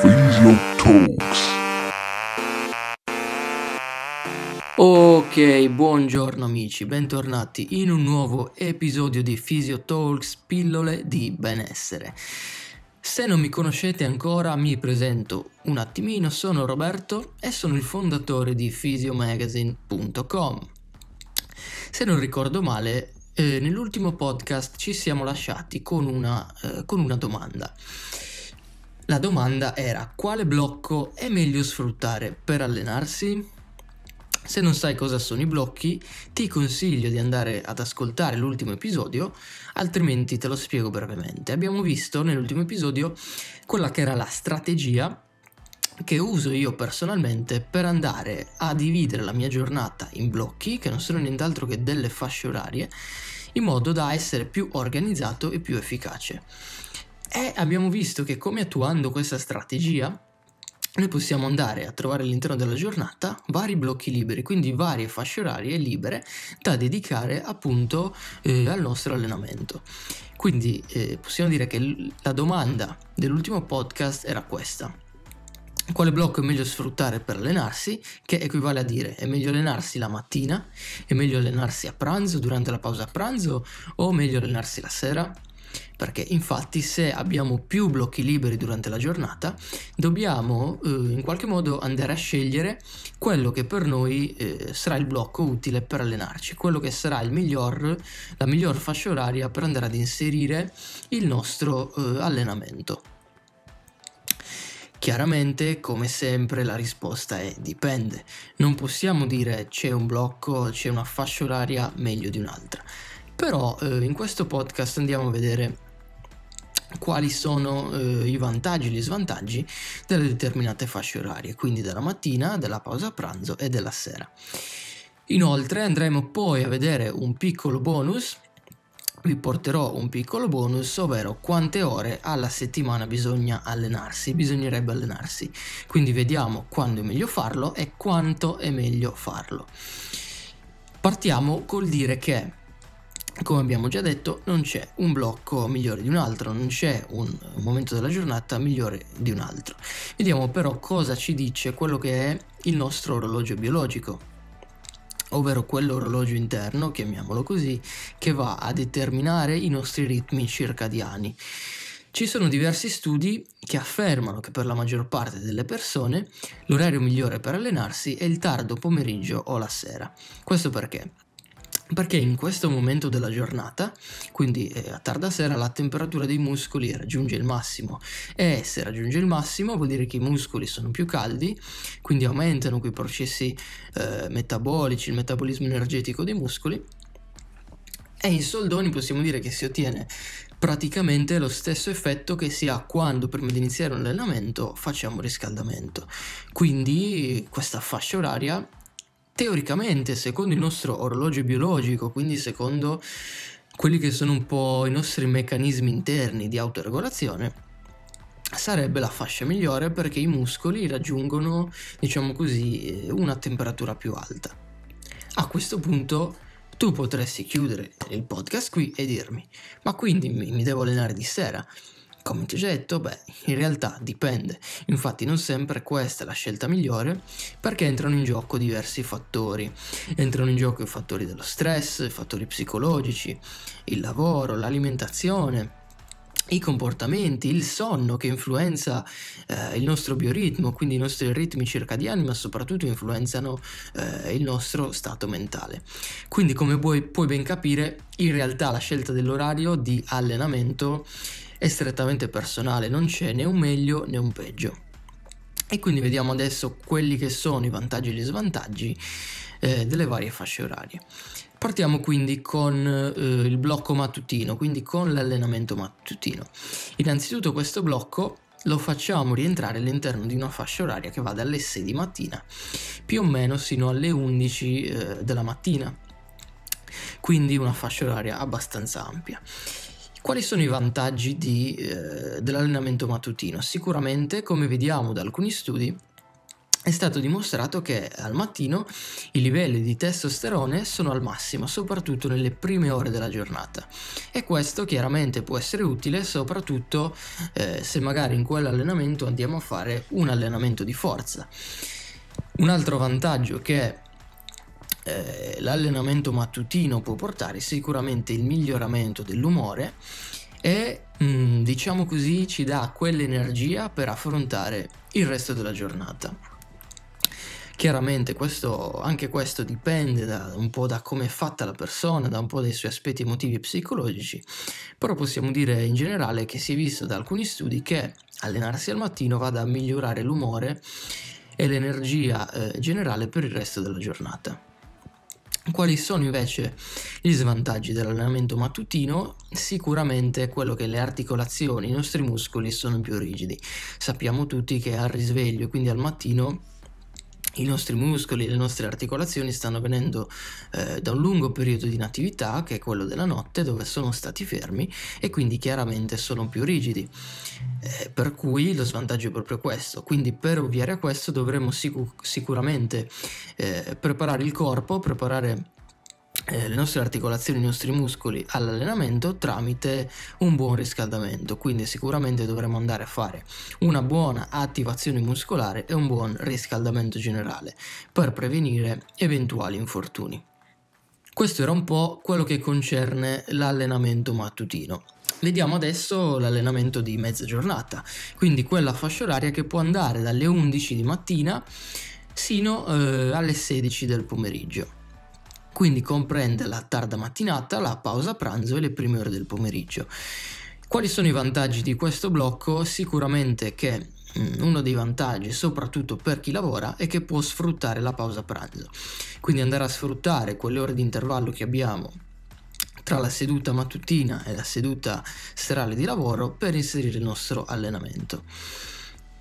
Physio Talks. Ok, buongiorno amici, bentornati in un nuovo episodio di Physio Talks, pillole di benessere. Se non mi conoscete ancora, mi presento un attimino, sono Roberto e sono il fondatore di physiomagazine.com. Se non ricordo male, eh, nell'ultimo podcast ci siamo lasciati con una, eh, con una domanda. La domanda era quale blocco è meglio sfruttare per allenarsi? Se non sai cosa sono i blocchi, ti consiglio di andare ad ascoltare l'ultimo episodio, altrimenti te lo spiego brevemente. Abbiamo visto nell'ultimo episodio quella che era la strategia che uso io personalmente per andare a dividere la mia giornata in blocchi, che non sono nient'altro che delle fasce orarie, in modo da essere più organizzato e più efficace. E abbiamo visto che come attuando questa strategia noi possiamo andare a trovare all'interno della giornata vari blocchi liberi, quindi varie fasce orarie libere da dedicare appunto eh, al nostro allenamento. Quindi eh, possiamo dire che la domanda dell'ultimo podcast era questa quale blocco è meglio sfruttare per allenarsi, che equivale a dire è meglio allenarsi la mattina, è meglio allenarsi a pranzo, durante la pausa a pranzo o meglio allenarsi la sera? Perché infatti se abbiamo più blocchi liberi durante la giornata, dobbiamo eh, in qualche modo andare a scegliere quello che per noi eh, sarà il blocco utile per allenarci, quello che sarà miglior, la miglior fascia oraria per andare ad inserire il nostro eh, allenamento. Chiaramente, come sempre, la risposta è dipende. Non possiamo dire c'è un blocco, c'è una fascia oraria meglio di un'altra. Però eh, in questo podcast andiamo a vedere quali sono eh, i vantaggi e gli svantaggi delle determinate fasce orarie, quindi della mattina, della pausa pranzo e della sera. Inoltre andremo poi a vedere un piccolo bonus vi porterò un piccolo bonus, ovvero quante ore alla settimana bisogna allenarsi, bisognerebbe allenarsi. Quindi vediamo quando è meglio farlo e quanto è meglio farlo. Partiamo col dire che come abbiamo già detto, non c'è un blocco migliore di un altro, non c'è un, momento della giornata migliore di un altro. Vediamo però cosa ci dice quello che è il nostro orologio biologico ovvero quell'orologio interno, chiamiamolo così, che va a determinare i nostri ritmi circadiani. Ci sono diversi studi che affermano che per la maggior parte delle persone l'orario migliore per allenarsi è il tardo pomeriggio o la sera. Questo perché? Perché in questo momento della giornata, quindi eh, a tarda sera, la temperatura dei muscoli raggiunge il massimo e se raggiunge il massimo vuol dire che i muscoli sono più caldi, quindi aumentano quei processi eh, metabolici, il metabolismo energetico dei muscoli e in soldoni possiamo dire che si ottiene praticamente lo stesso effetto che si ha quando prima di iniziare un allenamento facciamo riscaldamento. Quindi questa fascia oraria teoricamente, secondo il nostro orologio biologico, quindi secondo quelli che sono un po' i nostri meccanismi interni di autoregolazione, sarebbe la fascia migliore perché i muscoli raggiungono, diciamo così, una temperatura più alta. A questo punto tu potresti chiudere il podcast qui e dirmi, ma quindi mi devo allenare di sera? Come ti ho detto, beh, in realtà dipende. Infatti non sempre questa è la scelta migliore perché entrano in gioco diversi fattori. Entrano in gioco i fattori dello stress, i fattori psicologici, il lavoro, l'alimentazione, i comportamenti, il sonno che influenza eh, il nostro bioritmo, quindi i nostri ritmi circadiani, ma soprattutto influenzano eh, il nostro stato mentale. Quindi come puoi, puoi ben capire, in realtà la scelta dell'orario di allenamento è strettamente personale, non c'è né un meglio né un peggio. E quindi vediamo adesso quelli che sono i vantaggi e gli svantaggi eh, delle varie fasce orarie. Partiamo quindi con eh, il blocco mattutino, quindi con l'allenamento mattutino. Innanzitutto questo blocco lo facciamo rientrare all'interno di una fascia oraria che va dalle 6 di mattina più o meno sino alle 11 eh, della mattina, quindi una fascia oraria abbastanza ampia. Quali sono i vantaggi di, eh, dell'allenamento mattutino? Sicuramente, come vediamo da alcuni studi, è stato dimostrato che al mattino i livelli di testosterone sono al massimo, soprattutto nelle prime ore della giornata. E questo chiaramente può essere utile soprattutto eh, se magari in quell'allenamento andiamo a fare un allenamento di forza. Un altro vantaggio che eh, l'allenamento mattutino può portare sicuramente il miglioramento dell'umore e mm, diciamo così ci dà quell'energia per affrontare il resto della giornata. Chiaramente questo, anche questo dipende da, un po' da come è fatta la persona, da un po' dai suoi aspetti emotivi e psicologici, però possiamo dire in generale che si è visto da alcuni studi che allenarsi al mattino vada a migliorare l'umore e l'energia eh, generale per il resto della giornata. Quali sono invece gli svantaggi dell'allenamento mattutino? Sicuramente quello che le articolazioni, i nostri muscoli sono più rigidi. Sappiamo tutti che al risveglio, quindi al mattino, i nostri muscoli, le nostre articolazioni stanno venendo eh, da un lungo periodo di inattività, che è quello della notte, dove sono stati fermi e quindi chiaramente sono più rigidi. Eh, per cui lo svantaggio è proprio questo. Quindi per ovviare a questo dovremo sic- sicuramente eh, preparare il corpo, preparare eh, le nostre articolazioni, i nostri muscoli all'allenamento tramite un buon riscaldamento. Quindi sicuramente dovremo andare a fare una buona attivazione muscolare e un buon riscaldamento generale per prevenire eventuali infortuni. Questo era un po' quello che concerne l'allenamento mattutino. Vediamo adesso l'allenamento di mezza giornata, quindi quella fascia oraria che può andare dalle 11 di mattina sino eh, alle 16 del pomeriggio quindi comprende la tarda mattinata, la pausa pranzo e le prime ore del pomeriggio. Quali sono i vantaggi di questo blocco? Sicuramente che mm, uno dei vantaggi, soprattutto per chi lavora, è che può sfruttare la pausa pranzo. Quindi andare a sfruttare quelle ore di intervallo che abbiamo tra la seduta mattutina e la seduta serale di lavoro per inserire il nostro allenamento.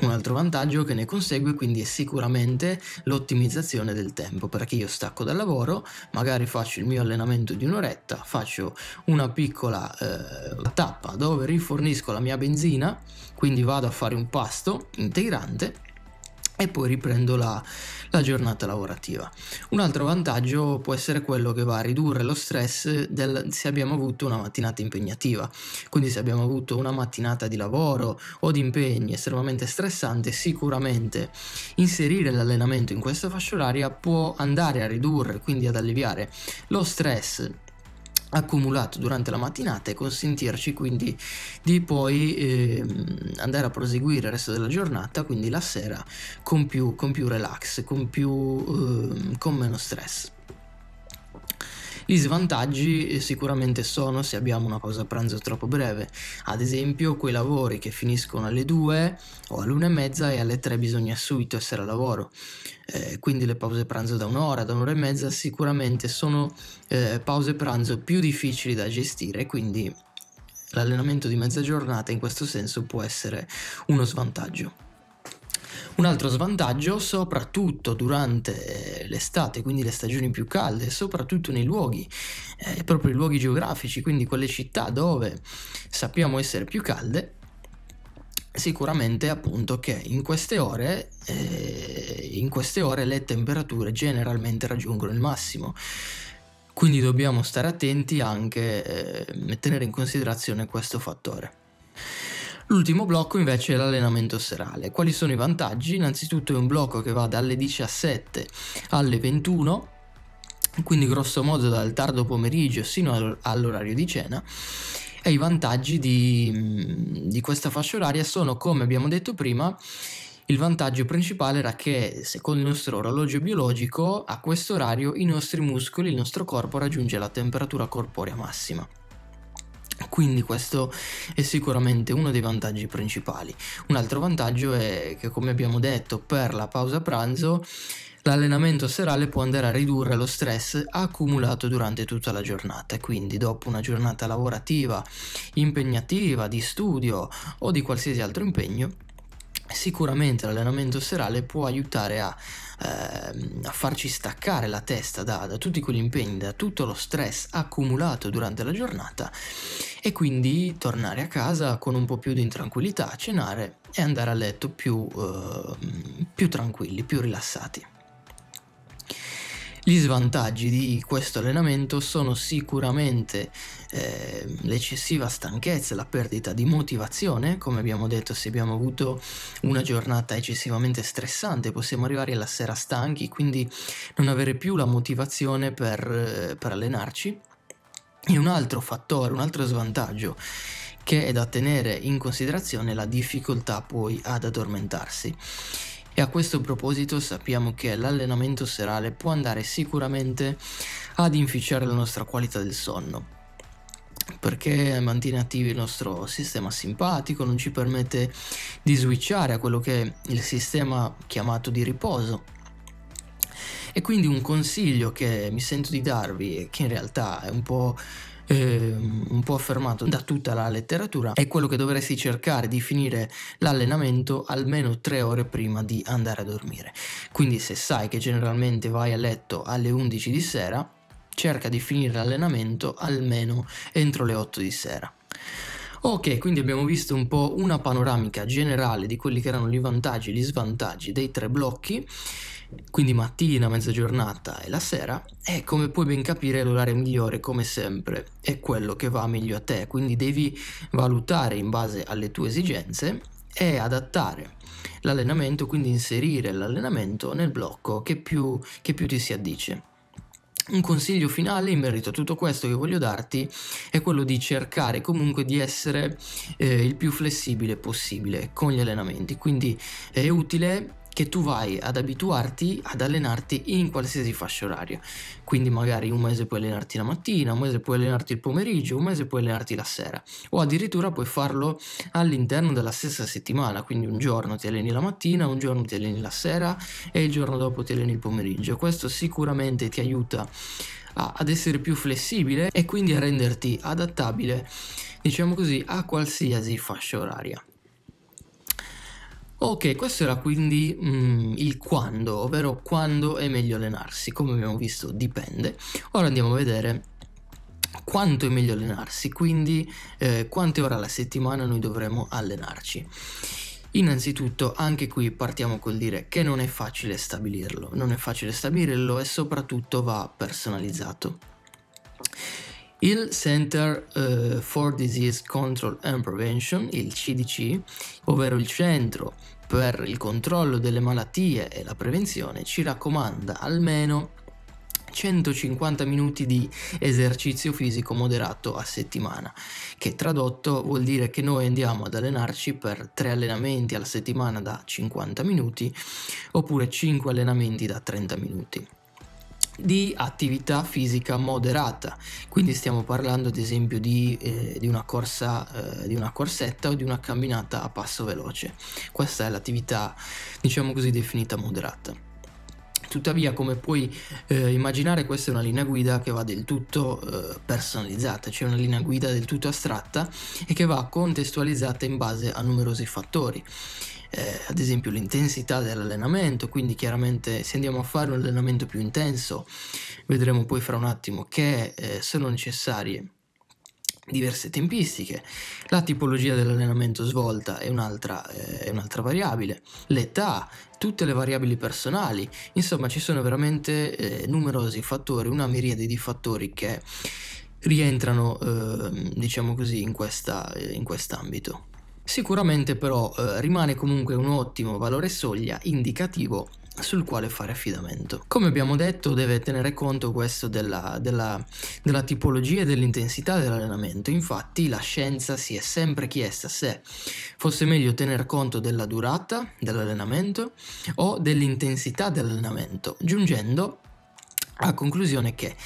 Un altro vantaggio che ne consegue quindi è sicuramente l'ottimizzazione del tempo, perché io stacco dal lavoro, magari faccio il mio allenamento di un'oretta, faccio una piccola eh, tappa dove rifornisco la mia benzina, quindi vado a fare un pasto integrante e poi riprendo la, la, giornata lavorativa. Un altro vantaggio può essere quello che va a ridurre lo stress del, se abbiamo avuto una mattinata impegnativa. Quindi se abbiamo avuto una mattinata di lavoro o di impegni estremamente stressante, sicuramente inserire l'allenamento in questa fascia oraria può andare a ridurre, quindi ad alleviare lo stress accumulato durante la mattinata e consentirci quindi di poi eh, andare a proseguire il resto della giornata, quindi la sera, con più, con più relax, con, più, eh, con meno stress. Gli svantaggi eh, sicuramente sono se abbiamo una pausa pranzo troppo breve, ad esempio quei lavori che finiscono alle 2 o all'una e mezza e alle 3 bisogna subito essere a lavoro. Eh, quindi le pause pranzo da un'ora, da un'ora e mezza sicuramente sono eh, pause pranzo più difficili da gestire, quindi l'allenamento di mezza giornata in questo senso può essere uno svantaggio. Un altro svantaggio, soprattutto durante l'estate, quindi le stagioni più calde, soprattutto nei luoghi, eh, proprio i luoghi geografici, quindi quelle città dove sappiamo essere più calde, sicuramente appunto che in queste ore, eh, in queste ore le temperature generalmente raggiungono il massimo. Quindi dobbiamo stare attenti anche eh, e tenere in considerazione questo fattore. L'ultimo blocco invece è l'allenamento serale. Quali sono i vantaggi? Innanzitutto è un blocco che va dalle 17 alle 21, quindi grosso modo dal tardo pomeriggio sino all'orario di cena. E i vantaggi di, di questa fascia oraria sono, come abbiamo detto prima, il vantaggio principale era che, secondo il nostro orologio biologico, a questo orario i nostri muscoli, il nostro corpo raggiunge la temperatura corporea massima. Quindi questo è sicuramente uno dei vantaggi principali. Un altro vantaggio è che, come abbiamo detto, per la pausa pranzo l'allenamento serale può andare a ridurre lo stress accumulato durante tutta la giornata. Quindi dopo una giornata lavorativa impegnativa, di studio o di qualsiasi altro impegno, sicuramente l'allenamento serale può aiutare a, eh, a farci staccare la testa da, da, tutti quegli impegni, da tutto lo stress accumulato durante la giornata e quindi tornare a casa con un po' più di tranquillità, cenare e andare a letto più, eh, più tranquilli, più rilassati. Gli svantaggi di questo allenamento sono sicuramente eh, l'eccessiva stanchezza, la perdita di motivazione, come abbiamo detto se abbiamo avuto una giornata eccessivamente stressante possiamo arrivare alla sera stanchi, quindi non avere più la motivazione per, per allenarci. E un altro fattore, un altro svantaggio che è da tenere in considerazione è la difficoltà poi ad addormentarsi. E a questo proposito sappiamo che l'allenamento serale può andare sicuramente ad inficiare la nostra qualità del sonno perché mantiene attivo il nostro sistema simpatico, non ci permette di switchare a quello che è il sistema chiamato di riposo. E quindi un consiglio che mi sento di darvi, che in realtà è un po' eh, un po' affermato da tutta la letteratura, è quello che dovresti cercare di finire l'allenamento almeno tre ore prima di andare a dormire. Quindi se sai che generalmente vai a letto alle 11 di sera, cerca di finire l'allenamento almeno entro le 8 di sera. Ok, quindi abbiamo visto un po' una panoramica generale di quelli che erano i vantaggi e gli svantaggi dei tre blocchi quindi mattina, mezza giornata e la sera, e come puoi ben capire l'orario migliore come sempre è quello che va meglio a te, quindi devi valutare in base alle tue esigenze e adattare l'allenamento, quindi inserire l'allenamento nel blocco che più, che più ti si addice. Un consiglio finale in merito a tutto questo che voglio darti è quello di cercare comunque di essere eh, il più flessibile possibile con gli allenamenti, quindi è utile che tu vai ad abituarti ad allenarti in qualsiasi fascia oraria. Quindi magari un mese puoi allenarti la mattina, un mese puoi allenarti il pomeriggio, un mese puoi allenarti la sera o addirittura puoi farlo all'interno della stessa settimana, quindi un giorno ti alleni la mattina, un giorno ti alleni la sera e il giorno dopo ti alleni il pomeriggio. Questo sicuramente ti aiuta a, ad essere più flessibile e quindi a renderti adattabile, diciamo così, a qualsiasi fascia oraria. Ok, questo era quindi mm, il quando, ovvero quando è meglio allenarsi. Come abbiamo visto dipende. Ora andiamo a vedere quanto è meglio allenarsi, quindi eh, quante ore alla settimana noi dovremo allenarci. Innanzitutto anche qui partiamo col dire che non è facile stabilirlo, non è facile stabilirlo e soprattutto va personalizzato. Il Center uh, for Disease Control and Prevention, il CDC, ovvero il Centro per il controllo delle malattie e la prevenzione, ci raccomanda almeno 150 minuti di esercizio fisico moderato a settimana, che tradotto vuol dire che noi andiamo ad allenarci per 3 allenamenti alla settimana da 50 minuti oppure 5 allenamenti da 30 minuti di attività fisica moderata. Quindi stiamo parlando ad esempio di, eh, di, una corsa, eh, di una corsetta o di una camminata a passo veloce. Questa è l'attività, diciamo così, definita moderata. Tuttavia, come puoi eh, immaginare, questa è una linea guida che va del tutto eh, personalizzata, cioè una linea guida del tutto astratta e che va contestualizzata in base a numerosi fattori eh, ad esempio l'intensità dell'allenamento, quindi chiaramente se andiamo a fare un allenamento più intenso vedremo poi fra un attimo che eh, sono necessarie diverse tempistiche, la tipologia dell'allenamento svolta è un'altra, eh, è un'altra variabile, l'età, tutte le variabili personali, insomma ci sono veramente eh, numerosi fattori, una miriade di fattori che rientrano, eh, diciamo così, in, questa, in quest'ambito. Sicuramente però eh, rimane comunque un ottimo valore soglia indicativo sul quale fare affidamento. Come abbiamo detto deve tenere conto questo della, della, della tipologia e dell'intensità dell'allenamento, infatti la scienza si è sempre chiesta se fosse meglio tener conto della durata dell'allenamento o dell'intensità dell'allenamento, giungendo a conclusione che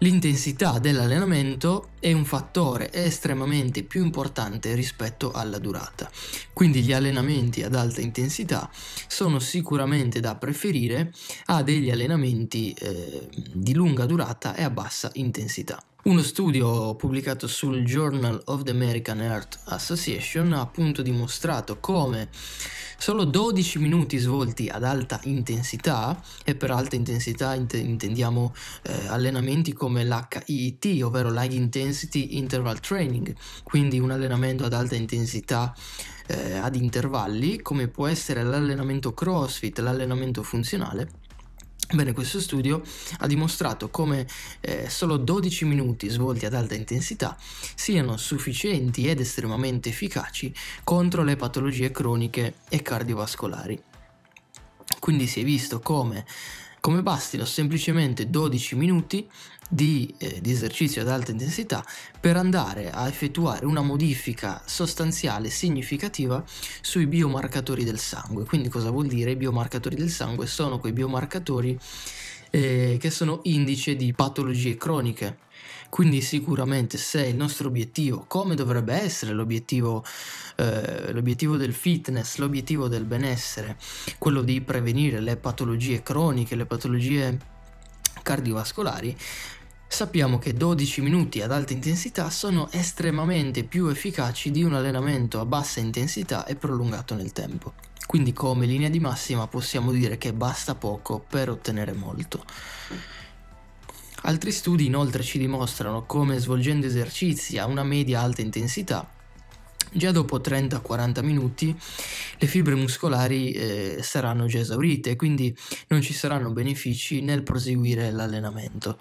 L'intensità dell'allenamento è un fattore estremamente più importante rispetto alla durata, quindi gli allenamenti ad alta intensità sono sicuramente da preferire a degli allenamenti eh, di lunga durata e a bassa intensità. Uno studio pubblicato sul Journal of the American Heart Association ha appunto dimostrato come Solo 12 minuti svolti ad alta intensità, e per alta intensità int- intendiamo eh, allenamenti come l'HIIT, ovvero l'High Intensity Interval Training, quindi un allenamento ad alta intensità eh, ad intervalli, come può essere l'allenamento CrossFit, l'allenamento funzionale Bene, questo studio ha dimostrato come eh, solo 12 minuti svolti ad alta intensità siano sufficienti ed estremamente efficaci contro le patologie croniche e cardiovascolari. Quindi si è visto come, come bastino semplicemente 12 minuti di, eh, di, esercizio ad alta intensità per andare a effettuare una modifica sostanziale significativa sui biomarcatori del sangue. Quindi cosa vuol dire? I biomarcatori del sangue sono quei biomarcatori eh, che sono indice di patologie croniche. Quindi sicuramente se il nostro obiettivo, come dovrebbe essere l'obiettivo, eh, l'obiettivo del fitness, l'obiettivo del benessere, quello di prevenire le patologie croniche, le patologie cardiovascolari, Sappiamo che 12 minuti ad alta intensità sono estremamente più efficaci di un allenamento a bassa intensità e prolungato nel tempo. Quindi come linea di massima possiamo dire che basta poco per ottenere molto. Altri studi inoltre ci dimostrano come svolgendo esercizi a una media alta intensità Già dopo 30-40 minuti le fibre muscolari eh, saranno già esaurite, quindi non ci saranno benefici nel proseguire l'allenamento.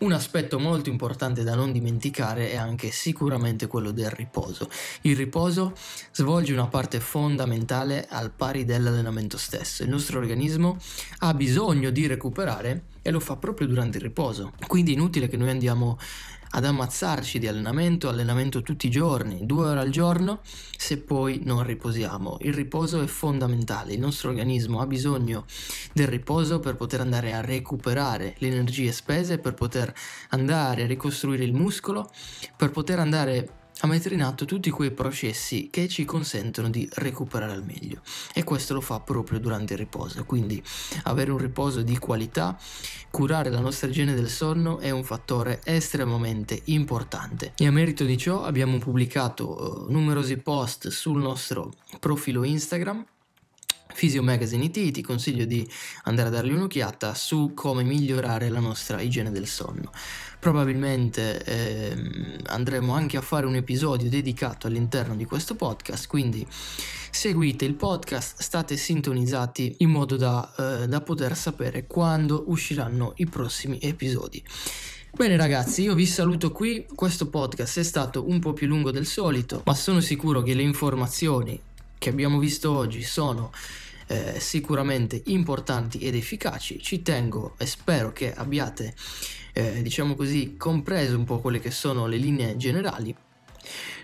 Un aspetto molto importante da non dimenticare è anche sicuramente quello del riposo. Il riposo svolge una parte fondamentale al pari dell'allenamento stesso. Il nostro organismo ha bisogno di recuperare e lo fa proprio durante il riposo. Quindi è inutile che noi andiamo ad ammazzarci di allenamento, allenamento tutti i giorni, due ore al giorno, se poi non riposiamo. Il riposo è fondamentale, il nostro organismo ha bisogno del riposo per poter andare a recuperare le energie spese, per poter andare a ricostruire il muscolo, per poter andare a mettere in atto tutti quei processi che ci consentono di recuperare al meglio. E questo lo fa proprio durante il riposo. Quindi avere un riposo di qualità curare la nostra igiene del sonno è un fattore estremamente importante. E a merito di ciò abbiamo pubblicato uh, numerosi post sul nostro profilo Instagram Physio Magazine IT ti consiglio di andare a dargli un'occhiata su come migliorare la nostra igiene del sonno. Probabilmente eh, andremo anche a fare un episodio dedicato all'interno di questo podcast, quindi seguite il podcast, state sintonizzati in modo da, eh, da poter sapere quando usciranno i prossimi episodi. Bene ragazzi, io vi saluto qui, questo podcast è stato un po' più lungo del solito, ma sono sicuro che le informazioni che abbiamo visto oggi sono eh, sicuramente importanti ed efficaci. Ci tengo e spero che abbiate, eh, diciamo così, compreso un po' quelle che sono le linee generali.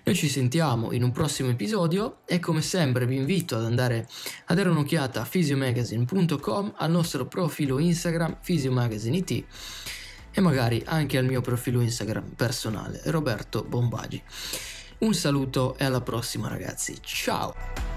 Noi ci sentiamo in un prossimo episodio e come sempre vi invito ad andare a dare un'occhiata a physiomagazine.com, al nostro profilo Instagram physiomagazineIT e magari anche al mio profilo Instagram personale Roberto Bombagi. Un saluto e alla prossima ragazzi, ciao!